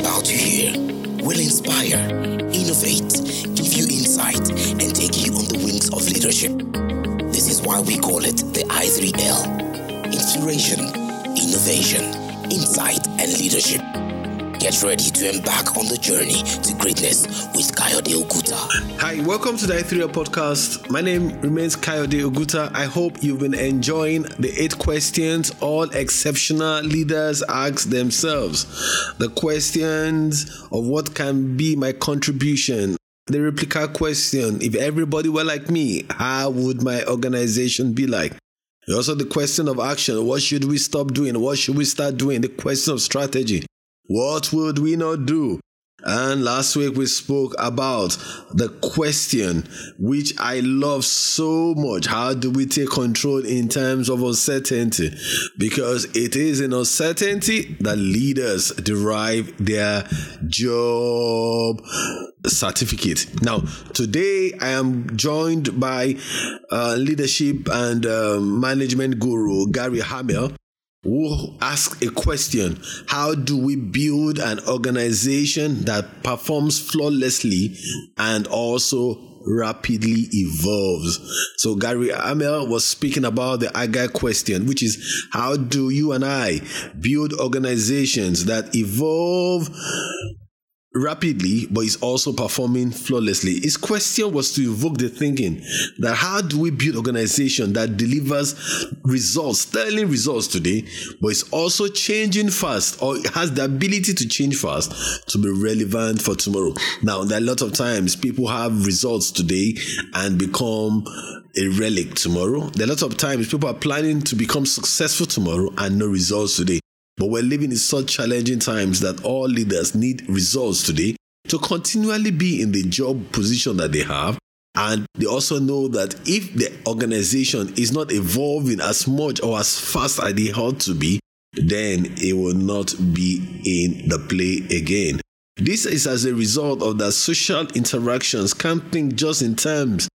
about to hear will inspire, innovate, give you insight, and take you on the wings of leadership. This is why we call it the I3L Inspiration, Innovation, Insight, and Leadership. Get ready to embark on the journey to greatness with Kayode Oguta. Hi, welcome to the i3L podcast. My name remains Kayode Oguta. I hope you've been enjoying the eight questions all exceptional leaders ask themselves. The questions of what can be my contribution. The replica question if everybody were like me, how would my organization be like? Also, the question of action what should we stop doing? What should we start doing? The question of strategy what would we not do? And last week we spoke about the question which I love so much. How do we take control in terms of uncertainty? Because it is in uncertainty that leaders derive their job certificate. Now, today I am joined by uh, leadership and uh, management guru Gary Hamel who ask a question How do we build an organization that performs flawlessly and also rapidly evolves? So, Gary Hamel was speaking about the Agile question, which is How do you and I build organizations that evolve rapidly, but is also performing flawlessly. His question was to evoke the thinking that how do we build organization that delivers results, sterling results today, but is also changing fast or has the ability to change fast to be relevant for tomorrow. Now, there are a lot of times people have results today and become a relic tomorrow. There are a lot of times people are planning to become successful tomorrow and no results today. But we're living in such challenging times that all leaders need results today to continually be in the job position that they have. And they also know that if the organization is not evolving as much or as fast as they ought to be, then it will not be in the play again. This is as a result of that social interactions can't think just in terms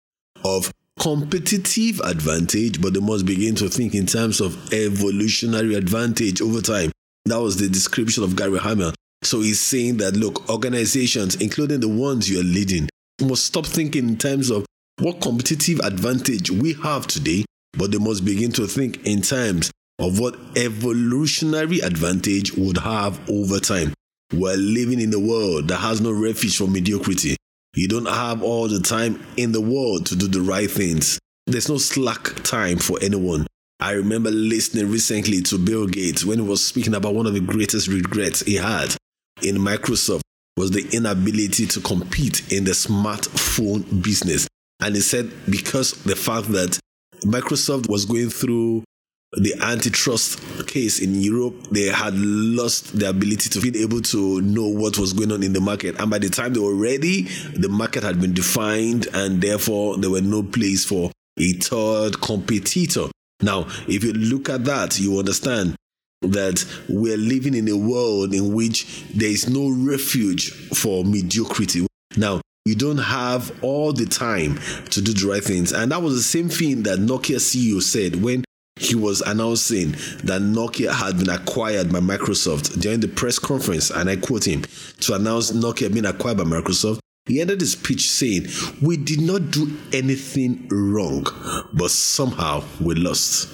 of competitive advantage, but they must begin to think in terms of evolutionary advantage over time. That was the description of Gary Hamel. So he's saying that, look, organizations, including the ones you're leading, must stop thinking in terms of what competitive advantage we have today, but they must begin to think in terms of what evolutionary advantage would have over time. We're living in a world that has no refuge from mediocrity. You don't have all the time in the world to do the right things. There's no slack time for anyone. I remember listening recently to Bill Gates when he was speaking about one of the greatest regrets he had in Microsoft was the inability to compete in the smartphone business. And he said because the fact that Microsoft was going through the antitrust case in Europe, they had lost the ability to be able to know what was going on in the market. And by the time they were ready, the market had been defined, and therefore there were no place for a third competitor. Now, if you look at that, you understand that we're living in a world in which there is no refuge for mediocrity. Now, you don't have all the time to do the right things. And that was the same thing that Nokia CEO said when he was announcing that Nokia had been acquired by Microsoft during the press conference, and I quote him to announce Nokia being acquired by Microsoft. He ended his speech saying, We did not do anything wrong, but somehow we lost.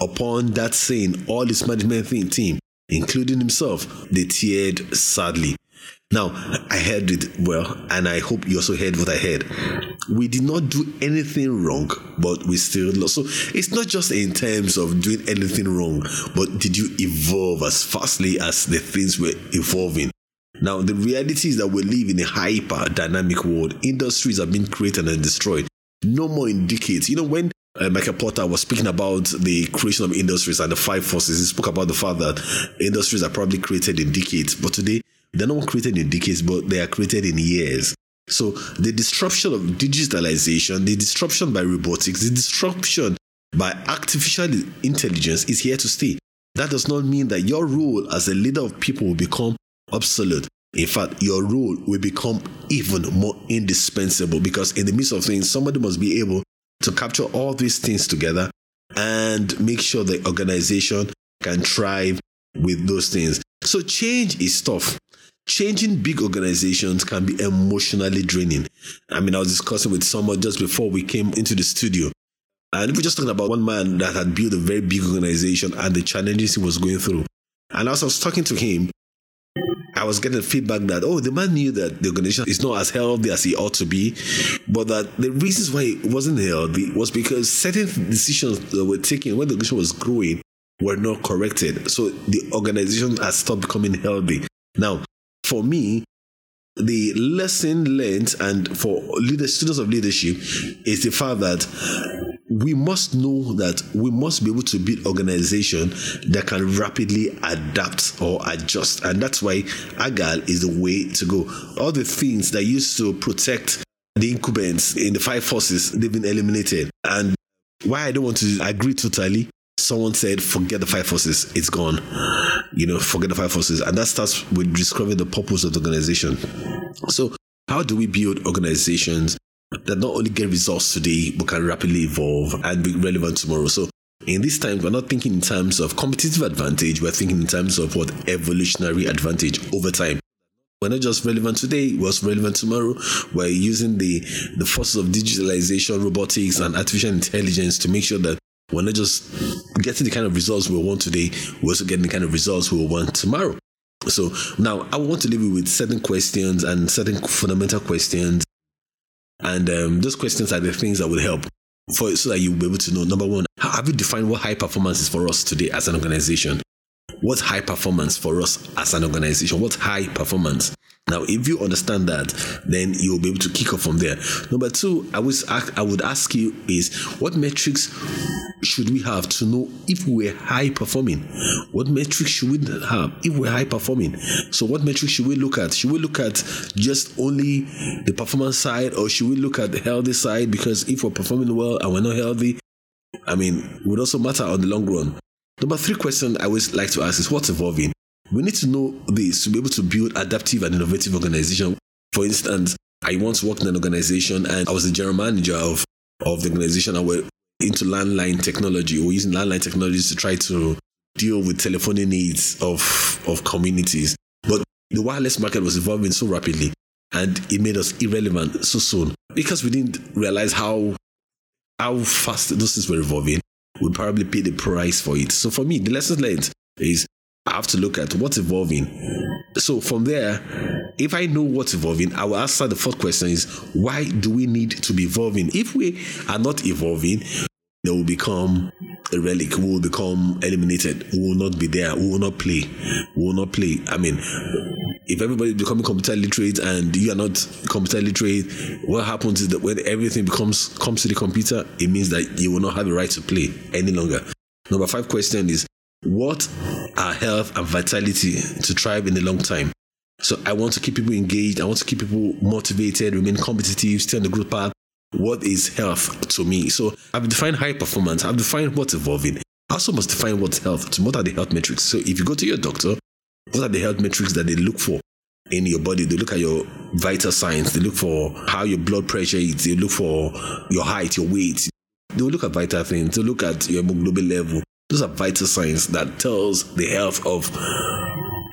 Upon that saying, all his management team, including himself, they teared sadly. Now, I heard it well, and I hope you also heard what I heard. We did not do anything wrong, but we still lost. So it's not just in terms of doing anything wrong, but did you evolve as fastly as the things were evolving? Now, the reality is that we live in a hyper dynamic world. Industries are being created and destroyed. No more in decades. You know, when uh, Michael Porter was speaking about the creation of industries and the five forces, he spoke about the fact that industries are probably created in decades. But today, they're not created in decades, but they are created in years. So the disruption of digitalization, the disruption by robotics, the disruption by artificial intelligence is here to stay. That does not mean that your role as a leader of people will become obsolete. In fact, your role will become even more indispensable because in the midst of things, somebody must be able to capture all these things together and make sure the organization can thrive with those things. So change is tough. Changing big organizations can be emotionally draining. I mean, I was discussing with someone just before we came into the studio. And we're just talking about one man that had built a very big organization and the challenges he was going through. And as I was talking to him, I was getting feedback that, oh, the man knew that the organization is not as healthy as he ought to be, but that the reasons why it wasn't healthy was because certain decisions that were taken when the organization was growing were not corrected. So the organization has stopped becoming healthy. Now, for me, the lesson learned and for leader, students of leadership is the fact that we must know that we must be able to build organization that can rapidly adapt or adjust. And that's why agile is the way to go. All the things that used to protect the incumbents in the five forces they've been eliminated. And why i don't want to agree totally someone said forget the five forces it's gone you know forget the five forces and that starts with discovering the purpose of the organization so how do we build organizations that not only get results today, but can rapidly evolve and be relevant tomorrow. So in this time, we're not thinking in terms of competitive advantage, we're thinking in terms of what evolutionary advantage over time. We're not just relevant today, we're relevant tomorrow. We're using the, the forces of digitalization, robotics, and artificial intelligence to make sure that we're not just getting the kind of results we want today, we're also getting the kind of results we want tomorrow. So now I want to leave you with certain questions and certain fundamental questions and um, those questions are the things that will help for so that you'll be able to know number one, have you defined what high performance is for us today as an organization? What's high performance for us as an organization? What's high performance? Now, if you understand that, then you'll be able to kick off from there. Number two, I was I would ask you is what metrics should we have to know if we're high performing? What metrics should we have if we're high performing? So, what metrics should we look at? Should we look at just only the performance side, or should we look at the healthy side? Because if we're performing well and we're not healthy, I mean, it would also matter on the long run. Number three question I always like to ask is what's evolving? We need to know this to be able to build adaptive and innovative organization. For instance, I once worked in an organization and I was the general manager of, of the organization and we're into landline technology or using landline technologies to try to deal with telephony needs of, of communities. But the wireless market was evolving so rapidly and it made us irrelevant so soon because we didn't realize how how fast those things were evolving. We probably pay the price for it. So for me, the lessons learned is I have to look at what's evolving. So from there, if I know what's evolving, I will answer the fourth question is why do we need to be evolving? If we are not evolving, they will become a relic, we will become eliminated, we will not be there, we will not play, we will not play. I mean, if everybody is becoming computer literate and you are not computer literate, what happens is that when everything becomes comes to the computer, it means that you will not have a right to play any longer. Number five question is what are health and vitality to thrive in the long time? So I want to keep people engaged. I want to keep people motivated, remain competitive, stay on the growth path. What is health to me? So I've defined high performance. I've defined what's evolving. I also must define what's health. So what are the health metrics? So if you go to your doctor, what are the health metrics that they look for in your body? They look at your vital signs. They look for how your blood pressure is. They look for your height, your weight. They will look at vital things. They look at your hemoglobin level. Those are vital signs that tells the health of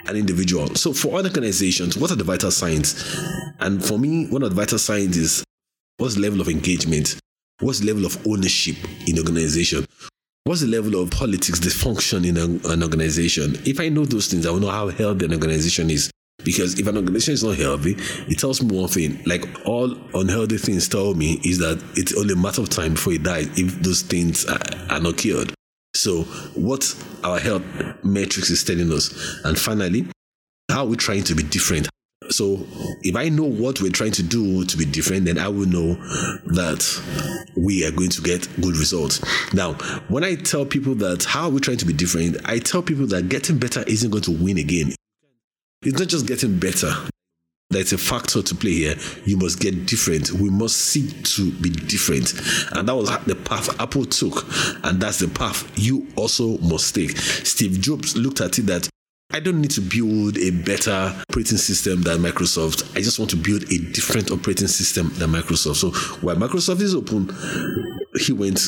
an individual. So for other organizations, what are the vital signs? And for me, one of the vital signs is what's the level of engagement? What's the level of ownership in the organization? What's the level of politics dysfunction in a, an organization? If I know those things, I will know how healthy an organization is. Because if an organization is not healthy, it tells me one thing. Like all unhealthy things tell me is that it's only a matter of time before it dies if those things are, are not cured. So, what our health metrics is telling us. And finally, how are we trying to be different? So, if I know what we're trying to do to be different, then I will know that we are going to get good results. Now, when I tell people that how are we trying to be different, I tell people that getting better isn't going to win again. It's not just getting better, there's a factor to play here. You must get different. We must seek to be different. And that was the path Apple took. And that's the path you also must take. Steve Jobs looked at it that I don't need to build a better operating system than Microsoft. I just want to build a different operating system than Microsoft. So while Microsoft is open, he went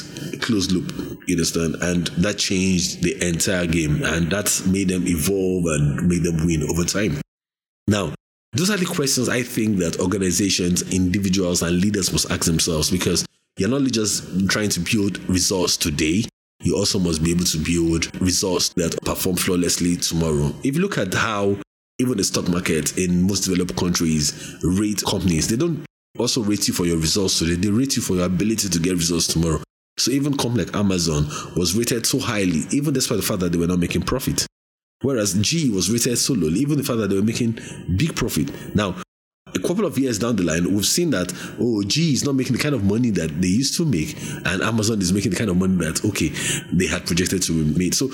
closed loop, you understand? And that changed the entire game and that made them evolve and made them win over time. Now, those are the questions I think that organizations, individuals, and leaders must ask themselves because you're not just trying to build results today, you also must be able to build results that perform flawlessly tomorrow. If you look at how even the stock market in most developed countries rate companies, they don't also rate you for your results today, they rate you for your ability to get results tomorrow. So even company like Amazon was rated so highly, even despite the fact that they were not making profit. Whereas G was rated so low, even the fact that they were making big profit. Now, couple of years down the line, we've seen that oh, G is not making the kind of money that they used to make, and Amazon is making the kind of money that okay they had projected to be made. So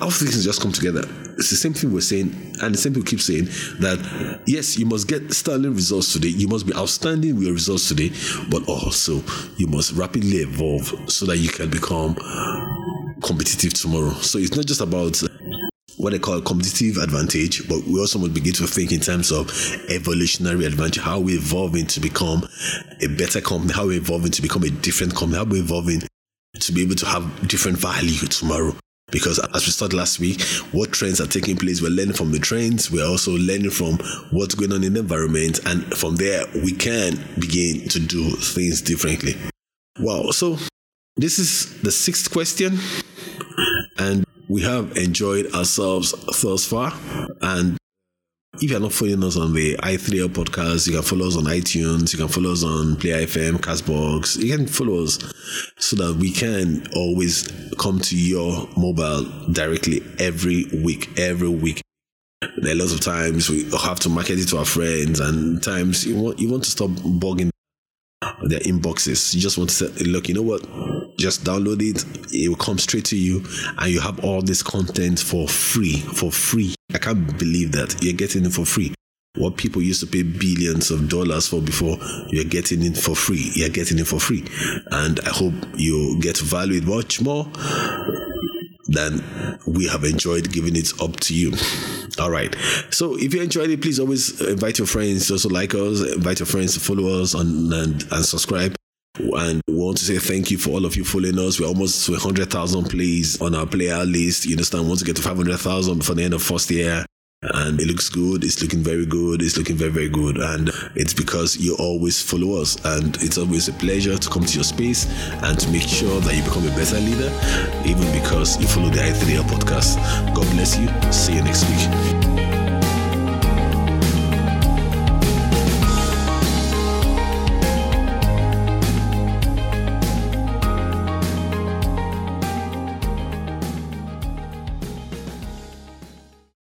all things just come together. It's the same thing we're saying, and the same people keep saying that yes, you must get sterling results today. You must be outstanding with your results today, but also you must rapidly evolve so that you can become competitive tomorrow. So it's not just about what they call competitive advantage, but we also must begin to think in terms of evolutionary advantage, how we're evolving to become a better company, how we're evolving to become a different company, how we're evolving to be able to have different value tomorrow. Because as we started last week, what trends are taking place, we're learning from the trends, we're also learning from what's going on in the environment, and from there we can begin to do things differently. Wow, so this is the sixth question, and we have enjoyed ourselves thus far. And if you're not following us on the i3l podcast, you can follow us on iTunes, you can follow us on Play FM, Castbox. You can follow us so that we can always come to your mobile directly every week, every week. There are lots of times we have to market it to our friends, and times you want you want to stop bugging their inboxes. You just want to say, look, you know what? Just download it. It will come straight to you, and you have all this content for free. For free. I can't believe that you're getting it for free. What people used to pay billions of dollars for before, you're getting it for free. You're getting it for free. And I hope you get to value it much more than we have enjoyed giving it up to you. All right. So if you enjoyed it, please always invite your friends to also like us, invite your friends to follow us on, and, and subscribe. And we want to say thank you for all of you following us. We're almost to 100,000 plays on our player list. You understand? We want to get to 500,000 before the end of first year and it looks good. It's looking very good. It's looking very, very good. And it's because you always follow us. And it's always a pleasure to come to your space and to make sure that you become a better leader, even because you follow the i3l podcast. God bless you. See you next week.